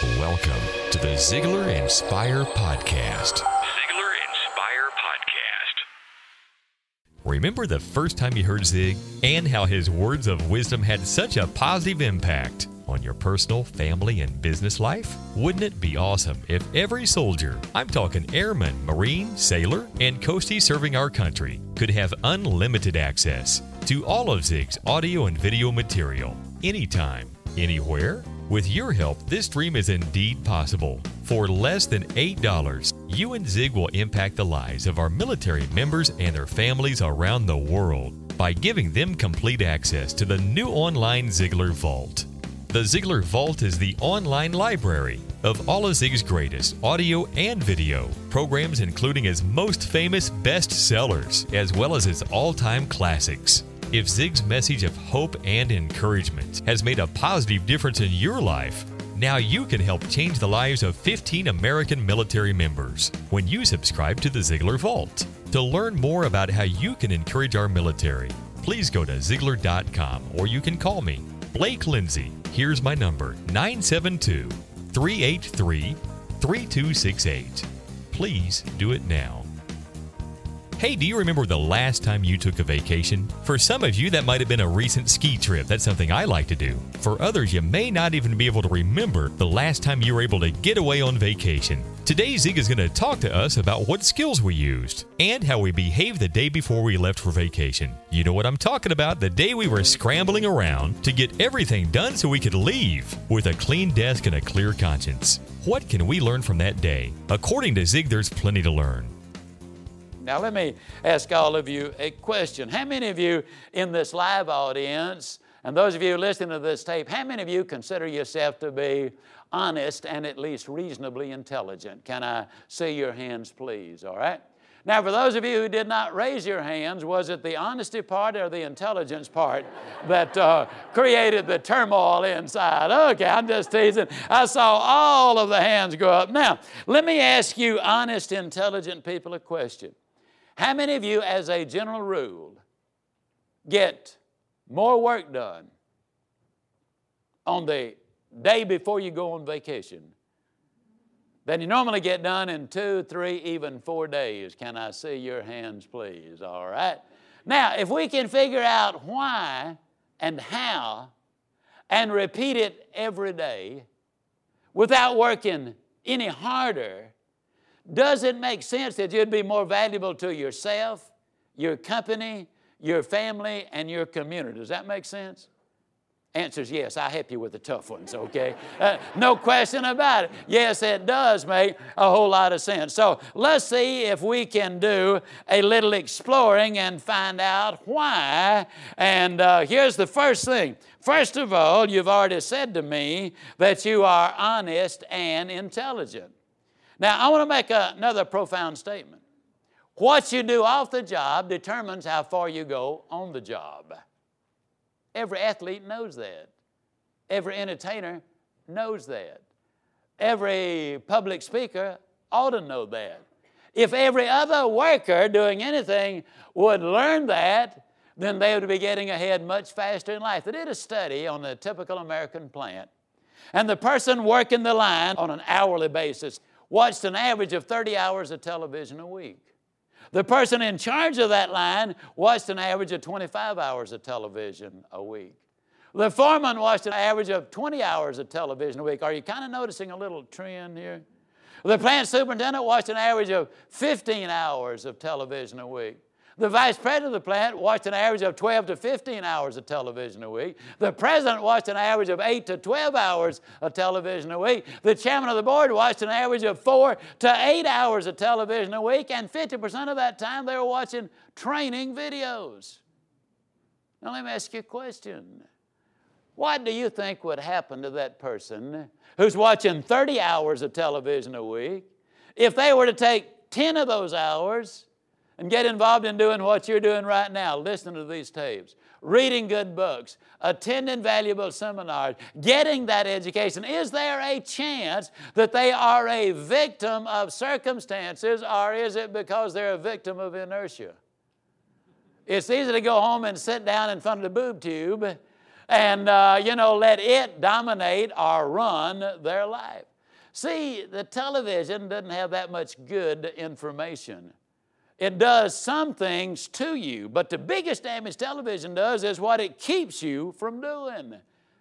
Welcome to the Ziglar Inspire Podcast. Ziglar Inspire Podcast. Remember the first time you heard Zig and how his words of wisdom had such a positive impact on your personal, family, and business life? Wouldn't it be awesome if every soldier, I'm talking airman, marine, sailor, and coastie serving our country, could have unlimited access to all of Zig's audio and video material anytime, anywhere? With your help, this dream is indeed possible. For less than $8, you and Zig will impact the lives of our military members and their families around the world by giving them complete access to the new online Ziglar Vault. The Ziglar Vault is the online library of all of Zig's greatest audio and video programs, including his most famous best sellers, as well as his all time classics. If Zig's message of hope and encouragement has made a positive difference in your life, now you can help change the lives of 15 American military members when you subscribe to the Ziglar Vault. To learn more about how you can encourage our military, please go to Ziglar.com or you can call me, Blake Lindsay. Here's my number 972 383 3268. Please do it now. Hey, do you remember the last time you took a vacation? For some of you, that might have been a recent ski trip. That's something I like to do. For others, you may not even be able to remember the last time you were able to get away on vacation. Today, Zig is going to talk to us about what skills we used and how we behaved the day before we left for vacation. You know what I'm talking about the day we were scrambling around to get everything done so we could leave with a clean desk and a clear conscience. What can we learn from that day? According to Zig, there's plenty to learn. Now, let me ask all of you a question. How many of you in this live audience, and those of you listening to this tape, how many of you consider yourself to be honest and at least reasonably intelligent? Can I see your hands, please? All right? Now, for those of you who did not raise your hands, was it the honesty part or the intelligence part that uh, created the turmoil inside? Okay, I'm just teasing. I saw all of the hands go up. Now, let me ask you, honest, intelligent people, a question. How many of you, as a general rule, get more work done on the day before you go on vacation than you normally get done in two, three, even four days? Can I see your hands, please? All right. Now, if we can figure out why and how and repeat it every day without working any harder, does it make sense that you'd be more valuable to yourself, your company, your family, and your community? Does that make sense? Answer is yes. I help you with the tough ones, okay? Uh, no question about it. Yes, it does make a whole lot of sense. So let's see if we can do a little exploring and find out why. And uh, here's the first thing. First of all, you've already said to me that you are honest and intelligent. Now, I want to make a, another profound statement. What you do off the job determines how far you go on the job. Every athlete knows that. Every entertainer knows that. Every public speaker ought to know that. If every other worker doing anything would learn that, then they would be getting ahead much faster in life. They did a study on the typical American plant, and the person working the line on an hourly basis watched an average of 30 hours of television a week. The person in charge of that line watched an average of 25 hours of television a week. The foreman watched an average of 20 hours of television a week. Are you kind of noticing a little trend here? The plant superintendent watched an average of 15 hours of television a week. The vice president of the plant watched an average of 12 to 15 hours of television a week. The president watched an average of 8 to 12 hours of television a week. The chairman of the board watched an average of 4 to 8 hours of television a week, and 50% of that time they were watching training videos. Now, let me ask you a question. What do you think would happen to that person who's watching 30 hours of television a week if they were to take 10 of those hours and get involved in doing what you're doing right now, listening to these tapes, reading good books, attending valuable seminars, getting that education, is there a chance that they are a victim of circumstances or is it because they're a victim of inertia? It's easy to go home and sit down in front of the boob tube and, uh, you know, let it dominate or run their life. See, the television doesn't have that much good information. It does some things to you, but the biggest damage television does is what it keeps you from doing.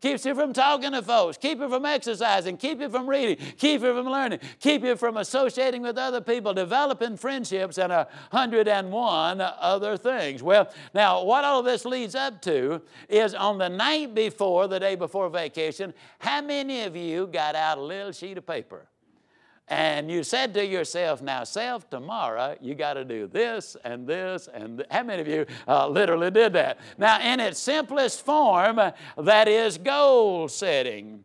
Keeps you from talking to folks, keep you from exercising, keep you from reading, keep you from learning, keep you from associating with other people, developing friendships, and a hundred and one other things. Well, now, what all this leads up to is on the night before, the day before vacation, how many of you got out a little sheet of paper? And you said to yourself, now, self, tomorrow you got to do this and this and th-. how many of you uh, literally did that? Now, in its simplest form, that is goal setting.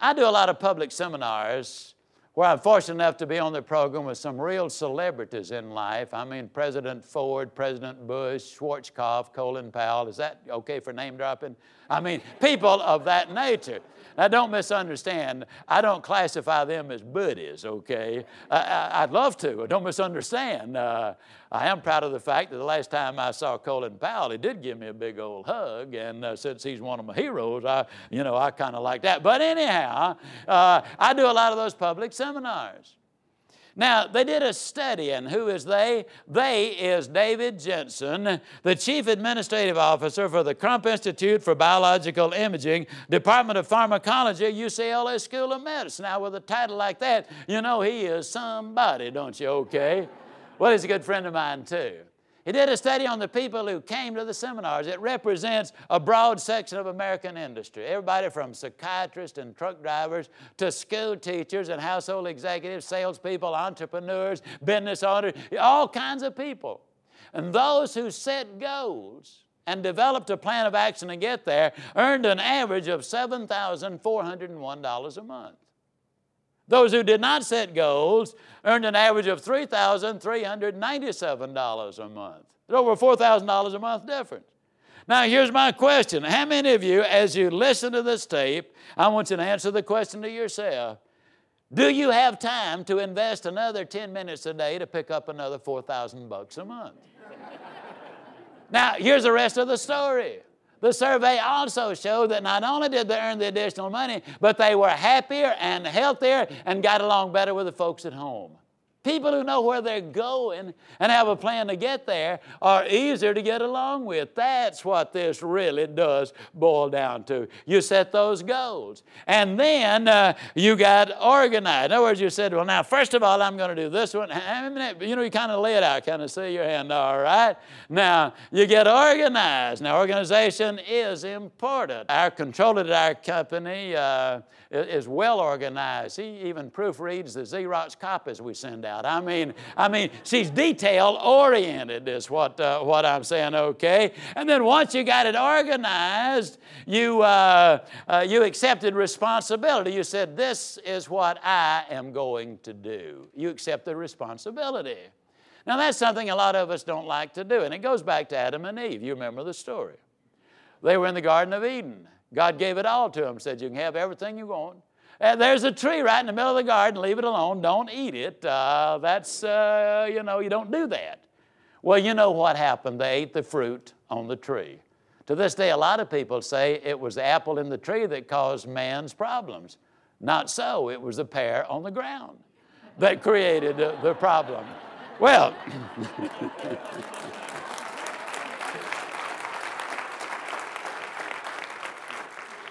I do a lot of public seminars where I'm fortunate enough to be on the program with some real celebrities in life. I mean, President Ford, President Bush, Schwarzkopf, Colin Powell. Is that okay for name dropping? I mean, people of that nature. Now, don't misunderstand. I don't classify them as buddies, okay? I, would love to. Don't misunderstand. Uh, I am proud of the fact that the last time I saw Colin Powell, he did give me a big old hug. And uh, since he's one of my heroes, I, you know, I kind of like that. But anyhow, uh, I do a lot of those public seminars. Now, they did a study, and who is they? They is David Jensen, the Chief Administrative Officer for the Crump Institute for Biological Imaging, Department of Pharmacology, UCLA School of Medicine. Now, with a title like that, you know he is somebody, don't you? Okay. Well, he's a good friend of mine, too. He did a study on the people who came to the seminars. It represents a broad section of American industry. Everybody from psychiatrists and truck drivers to school teachers and household executives, salespeople, entrepreneurs, business owners, all kinds of people. And those who set goals and developed a plan of action to get there earned an average of $7,401 a month. Those who did not set goals earned an average of $3,397 a month. It's over $4,000 a month difference. Now, here's my question. How many of you, as you listen to this tape, I want you to answer the question to yourself Do you have time to invest another 10 minutes a day to pick up another 4,000 bucks a month? now, here's the rest of the story. The survey also showed that not only did they earn the additional money, but they were happier and healthier and got along better with the folks at home. People who know where they're going and have a plan to get there are easier to get along with. That's what this really does boil down to. You set those goals. And then uh, you got organized. In other words, you said, well, now, first of all, I'm going to do this one. You know, you kind of lay it out, kind of see your hand, all right? Now, you get organized. Now, organization is important. Our controller at our company uh, is well organized. He even proofreads the Xerox copies we send out out. I mean, I mean, she's detail oriented, is what, uh, what I'm saying, okay? And then once you got it organized, you, uh, uh, you accepted responsibility. You said, This is what I am going to do. You accept the responsibility. Now, that's something a lot of us don't like to do, and it goes back to Adam and Eve. You remember the story. They were in the Garden of Eden. God gave it all to them, said, You can have everything you want. Uh, there's a tree right in the middle of the garden. Leave it alone. Don't eat it. Uh, that's, uh, you know, you don't do that. Well, you know what happened. They ate the fruit on the tree. To this day, a lot of people say it was the apple in the tree that caused man's problems. Not so. It was the pear on the ground that created the problem. Well,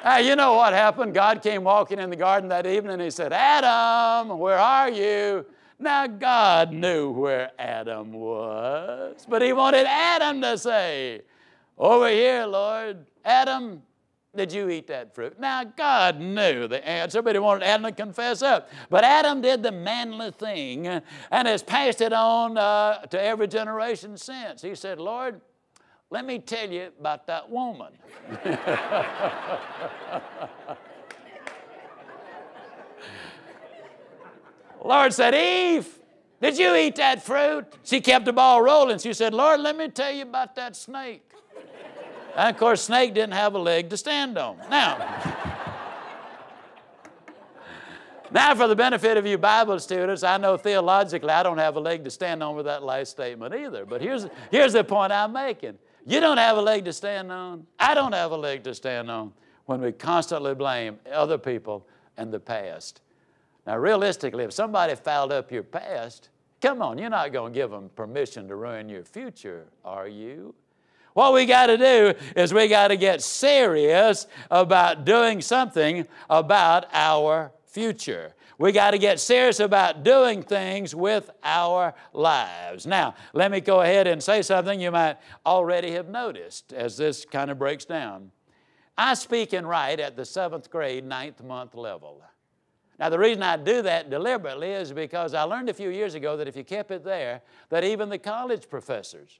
You know what happened? God came walking in the garden that evening and he said, Adam, where are you? Now, God knew where Adam was, but he wanted Adam to say, Over here, Lord. Adam, did you eat that fruit? Now, God knew the answer, but he wanted Adam to confess up. But Adam did the manly thing and has passed it on uh, to every generation since. He said, Lord, let me tell you about that woman. Lord said, Eve, did you eat that fruit? She kept the ball rolling. She said, Lord, let me tell you about that snake. And of course, snake didn't have a leg to stand on. Now, now, for the benefit of you Bible students, I know theologically I don't have a leg to stand on with that last statement either. But here's, here's the point I'm making. You don't have a leg to stand on. I don't have a leg to stand on. when we constantly blame other people and the past. Now, realistically, if somebody fouled up your past, come on, you're not going to give them permission to ruin your future, are you? What we got to do is we got to get serious about doing something about our future. We got to get serious about doing things with our lives. Now, let me go ahead and say something you might already have noticed as this kind of breaks down. I speak and write at the seventh grade, ninth month level. Now, the reason I do that deliberately is because I learned a few years ago that if you kept it there, that even the college professors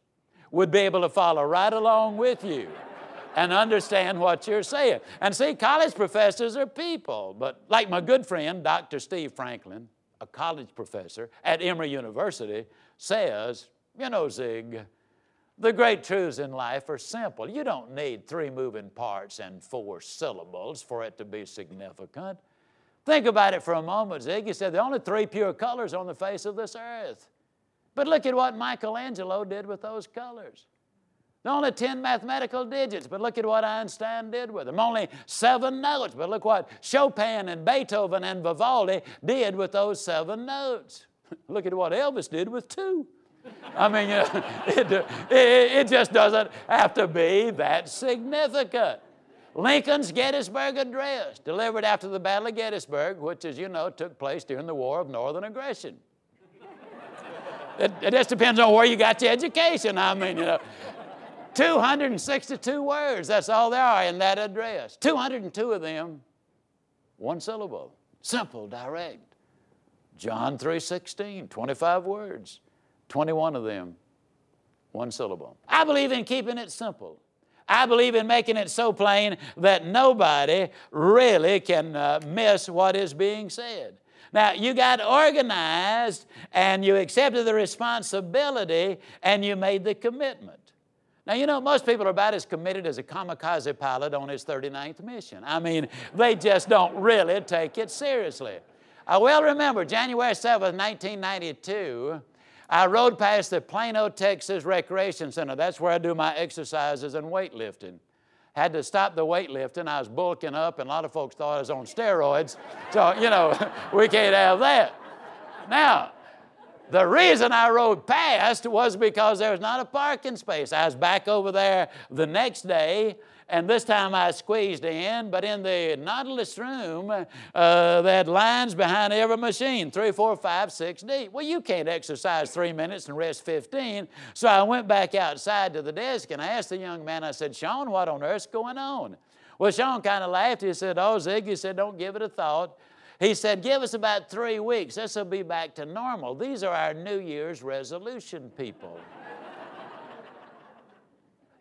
would be able to follow right along with you and understand what you're saying. And see, college professors are people, but like my good friend, Dr. Steve Franklin, a college professor at Emory University, says, you know, Zig, the great truths in life are simple. You don't need three moving parts and four syllables for it to be significant. Think about it for a moment, Zig. He said, the only three pure colors on the face of this earth. But look at what Michelangelo did with those colors. Only 10 mathematical digits, but look at what Einstein did with them. Only seven notes, but look what Chopin and Beethoven and Vivaldi did with those seven notes. look at what Elvis did with two. I mean, it, it, it just doesn't have to be that significant. Lincoln's Gettysburg Address, delivered after the Battle of Gettysburg, which, as you know, took place during the War of Northern Aggression. it, it just depends on where you got your education. I mean, you know, 262 words, that's all there are in that address. 202 of them, one syllable, simple, direct. John 3:16, 25 words, 21 of them, one syllable. I believe in keeping it simple. I believe in making it so plain that nobody really can uh, miss what is being said. Now, you got organized and you accepted the responsibility and you made the commitment. Now, you know, most people are about as committed as a kamikaze pilot on his 39th mission. I mean, they just don't really take it seriously. I well remember January 7th, 1992, I rode past the Plano, Texas Recreation Center. That's where I do my exercises and weightlifting. Had to stop the weightlifting. I was bulking up, and a lot of folks thought I was on steroids. So, you know, we can't have that. Now, the reason I rode past was because there was not a parking space. I was back over there the next day, and this time I squeezed in, but in the Nautilus room, uh, they had lines behind every machine three, four, five, six deep. Well, you can't exercise three minutes and rest 15. So I went back outside to the desk and I asked the young man, I said, Sean, what on earth's going on? Well, Sean kind of laughed. He said, Oh, Zig, he said, don't give it a thought. He said, Give us about three weeks. This will be back to normal. These are our New Year's resolution people.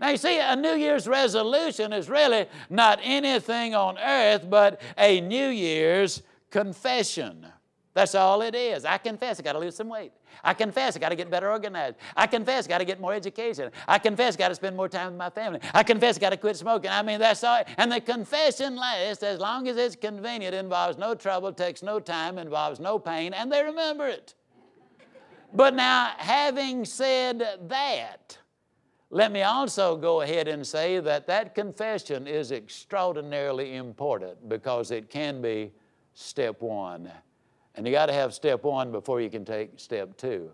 Now, you see, a New Year's resolution is really not anything on earth but a New Year's confession. That's all it is. I confess I got to lose some weight. I confess I got to get better organized. I confess I got to get more education. I confess I got to spend more time with my family. I confess I got to quit smoking. I mean, that's all. And the confession lasts as long as it's convenient, involves no trouble, takes no time, involves no pain, and they remember it. But now, having said that, let me also go ahead and say that that confession is extraordinarily important because it can be step one. And you got to have step one before you can take step two.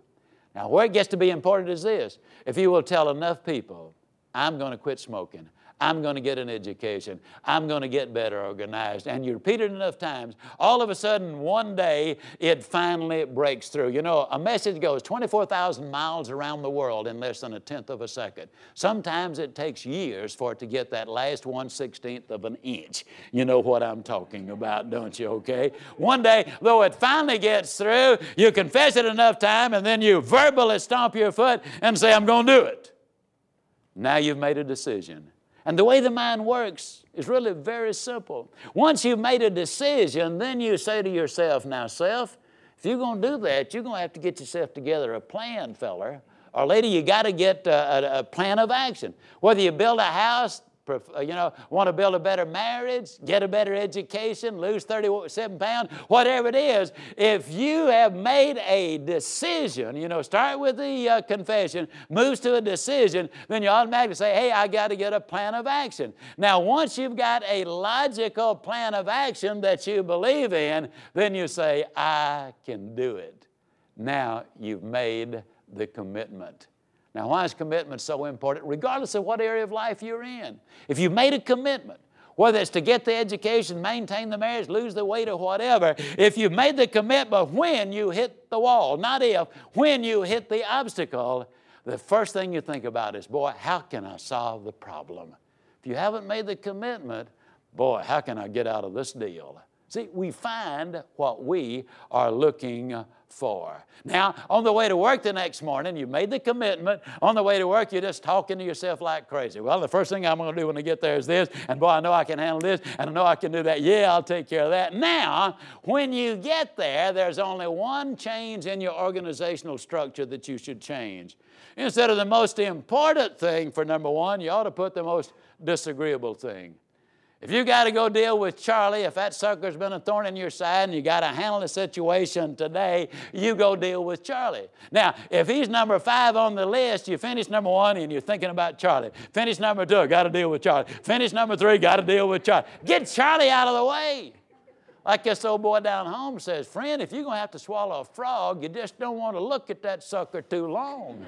Now, where it gets to be important is this if you will tell enough people, I'm going to quit smoking, I'm going to get an education. I'm going to get better organized. And you repeat it enough times, all of a sudden, one day, it finally breaks through. You know, a message goes 24,000 miles around the world in less than a tenth of a second. Sometimes it takes years for it to get that last 1 16th of an inch. You know what I'm talking about, don't you? Okay? One day, though it finally gets through, you confess it enough time, and then you verbally stomp your foot and say, I'm going to do it. Now you've made a decision. And the way the mind works is really very simple. Once you've made a decision, then you say to yourself, Now, self, if you're going to do that, you're going to have to get yourself together a plan, feller. Or lady, you got to get a, a, a plan of action. Whether you build a house uh, You know, want to build a better marriage, get a better education, lose 37 pounds, whatever it is. If you have made a decision, you know, start with the uh, confession, moves to a decision, then you automatically say, hey, I got to get a plan of action. Now, once you've got a logical plan of action that you believe in, then you say, I can do it. Now you've made the commitment. Now, why is commitment so important? Regardless of what area of life you're in. If you've made a commitment, whether it's to get the education, maintain the marriage, lose the weight, or whatever, if you've made the commitment when you hit the wall, not if, when you hit the obstacle, the first thing you think about is, boy, how can I solve the problem? If you haven't made the commitment, boy, how can I get out of this deal? See, we find what we are looking for. Now, on the way to work the next morning, you made the commitment. On the way to work, you're just talking to yourself like crazy. Well, the first thing I'm going to do when I get there is this, and boy, I know I can handle this, and I know I can do that. Yeah, I'll take care of that. Now, when you get there, there's only one change in your organizational structure that you should change. Instead of the most important thing for number one, you ought to put the most disagreeable thing. If you got to go deal with Charlie, if that sucker's been a thorn in your side and you got to handle the situation today, you go deal with Charlie. Now, if he's number five on the list, you finish number one and you're thinking about Charlie. Finish number two, got to deal with Charlie. Finish number three, got to deal with Charlie. Get Charlie out of the way. Like this old boy down home says, friend, if you're going to have to swallow a frog, you just don't want to look at that sucker too long.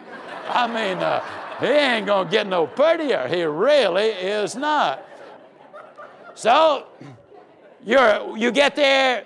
I mean, uh, he ain't going to get no prettier. He really is not. So you're, you get there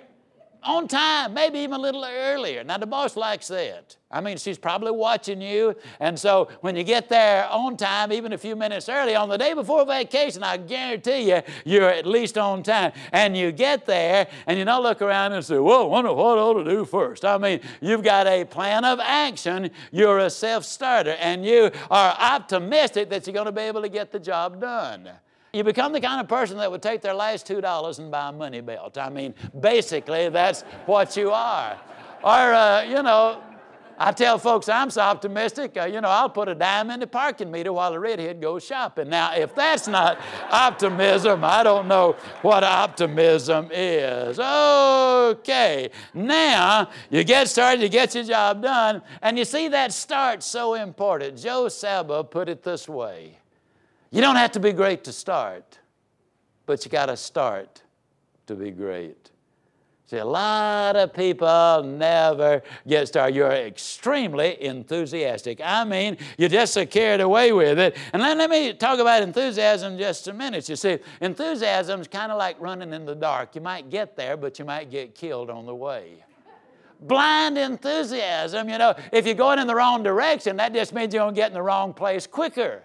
on time, maybe even a little earlier. Now, the boss likes that. I mean, she's probably watching you. And so when you get there on time, even a few minutes early, on the day before vacation, I guarantee you, you're at least on time. And you get there and you don't look around and say, well, wonder what I ought to do first. I mean, you've got a plan of action. You're a self starter and you are optimistic that you're going to be able to get the job done. You become the kind of person that would take their last $2 and buy a money belt. I mean, basically, that's what you are. Or, uh, you know, I tell folks I'm so optimistic, uh, you know, I'll put a dime in the parking meter while the redhead goes shopping. Now, if that's not optimism, I don't know what optimism is. Okay, now you get started, you get your job done, and you see that start so important. Joe Sabah put it this way you don't have to be great to start, but you got to start to be great. See, a lot of people never get started. You're extremely enthusiastic. I mean, you're just so carried away with it. And let, let me talk about enthusiasm just a minute. You see, enthusiasm is kind of like running in the dark. You might get there, but you might get killed on the way blind enthusiasm. You know, if you're going in the wrong direction, that just means you're going to get in the wrong place quicker.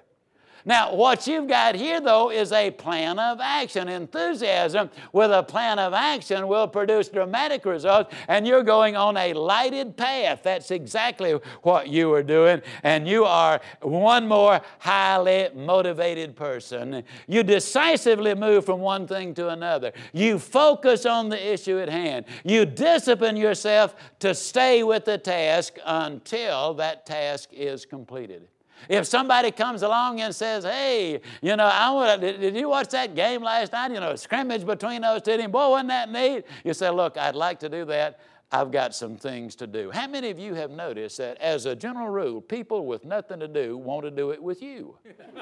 Now, what you've got here, though, is a plan of action. Enthusiasm with a plan of action will produce dramatic results, and you're going on a lighted path. That's exactly what you are doing, and you are one more highly motivated person. You decisively move from one thing to another. You focus on the issue at hand. You discipline yourself to stay with the task until that task is completed. If somebody comes along and says, hey, you know, I want did, did you watch that game last night? You know, scrimmage between those two teams. Boy, wasn't that neat? You say, look, I'd like to do that. I've got some things to do. How many of you have noticed that as a general rule, people with nothing to do want to do it with you?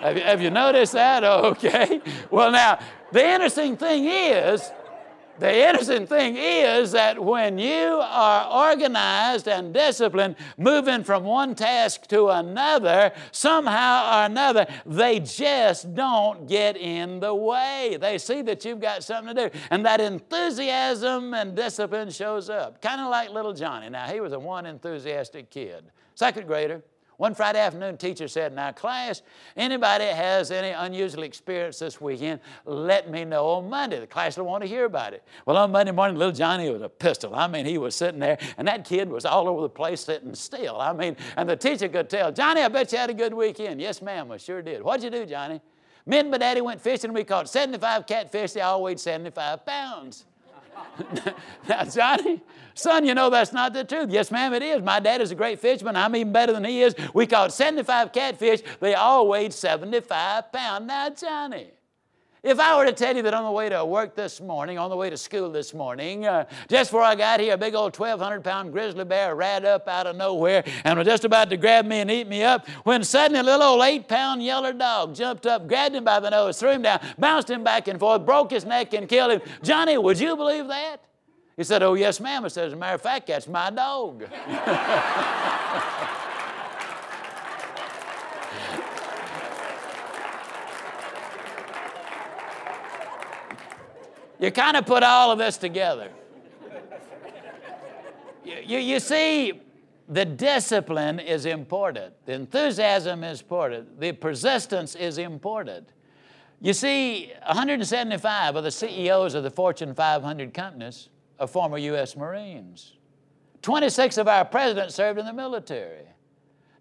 have, you have you noticed that? Okay. Well, now, the interesting thing is, the interesting thing is that when you are organized and disciplined, moving from one task to another, somehow or another, they just don't get in the way. They see that you've got something to do. And that enthusiasm and discipline shows up. Kind of like little Johnny. Now, he was a one enthusiastic kid, second grader. One Friday afternoon, teacher said, Now, class, anybody has any unusual experience this weekend, let me know on Monday. The class will want to hear about it. Well, on Monday morning, little Johnny was a pistol. I mean, he was sitting there, and that kid was all over the place sitting still. I mean, and the teacher could tell, Johnny, I bet you had a good weekend. Yes, ma'am, I sure did. What'd you do, Johnny? Me and my daddy went fishing, and we caught 75 catfish. They all weighed 75 pounds. Now, Johnny, son, you know that's not the truth. Yes, ma'am, it is. My dad is a great fisherman. I'm even better than he is. We caught 75 catfish. They all weighed 75 pounds. Now, Johnny, if I were to tell you that on the way to work this morning, on the way to school this morning, uh, just before I got here, a big old 1,200 pound grizzly bear ran up out of nowhere and was just about to grab me and eat me up when suddenly a little old eight pound yellow dog jumped up, grabbed him by the nose, threw him down, bounced him back and forth, broke his neck and killed him. Johnny, would you believe that? He said, Oh, yes, ma'am. I said, As a matter of fact, that's my dog. you kind of put all of this together. You, you, you, see, the discipline is important, the enthusiasm is important, the persistence is important. You see, 175 of the CEOs of the Fortune 500 companies are former U.S. Marines. 26 of our presidents served in the military.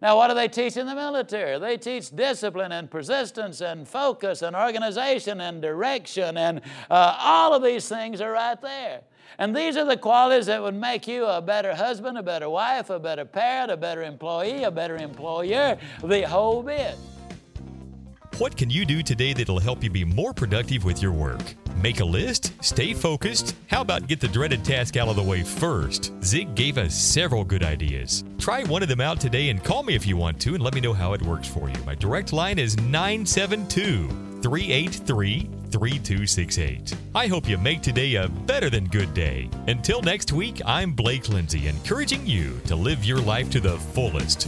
Now, what do they teach in the military? They teach discipline and persistence and focus and organization and direction, and uh, all of these things are right there. And these are the qualities that would make you a better husband, a better wife, a better parent, a better employee, a better employer, the whole bit. What can you do today that'll help you be more productive with your work? Make a list, stay focused. How about get the dreaded task out of the way first? Zig gave us several good ideas. Try one of them out today and call me if you want to and let me know how it works for you. My direct line is 972 383 3268. I hope you make today a better than good day. Until next week, I'm Blake Lindsay, encouraging you to live your life to the fullest.